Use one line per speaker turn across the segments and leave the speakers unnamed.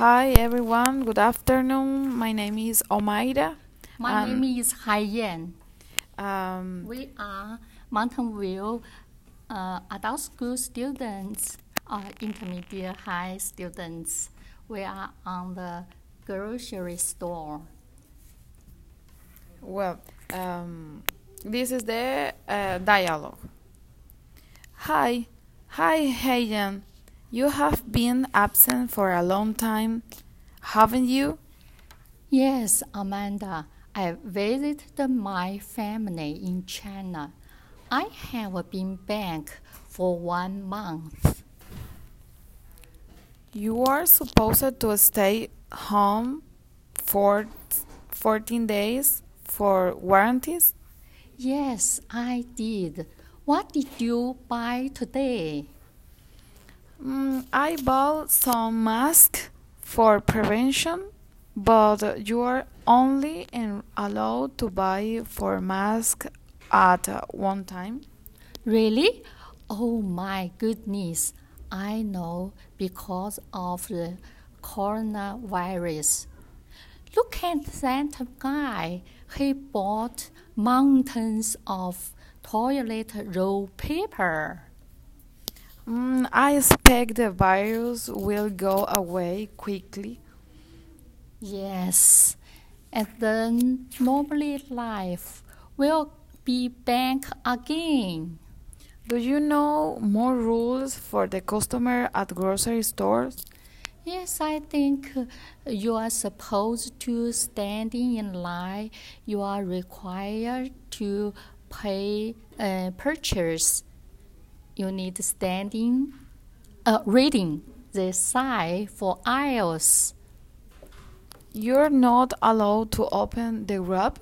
Hi everyone, good afternoon. My name is Omaira.
My
Um,
name is Haiyan.
Um,
We are Mountain View uh, adult school students, uh, intermediate high students. We are on the grocery store.
well, um, this is the uh, dialogue. Hi, hi, Haiyan. You have been absent for a long time, haven't you?
Yes, Amanda, I visited my family in China. I have been back for one month.
You are supposed to stay home for 14 days for warranties.
Yes, I did. What did you buy today?
Mm, I bought some masks for prevention, but you are only allowed to buy four masks at one time.
Really? Oh my goodness. I know because of the coronavirus. Look at that guy. He bought mountains of toilet roll paper.
Mm, I expect the virus will go away quickly.
Yes, and then normally life will be back again.
Do you know more rules for the customer at grocery stores?
Yes, I think you are supposed to standing in line. You are required to pay uh, purchase. You need standing, uh, reading the sign for aisles.
You're not allowed to open the wrap.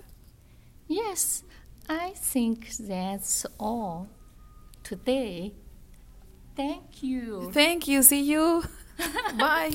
Yes, I think that's all today. Thank you.
Thank you. See you. Bye.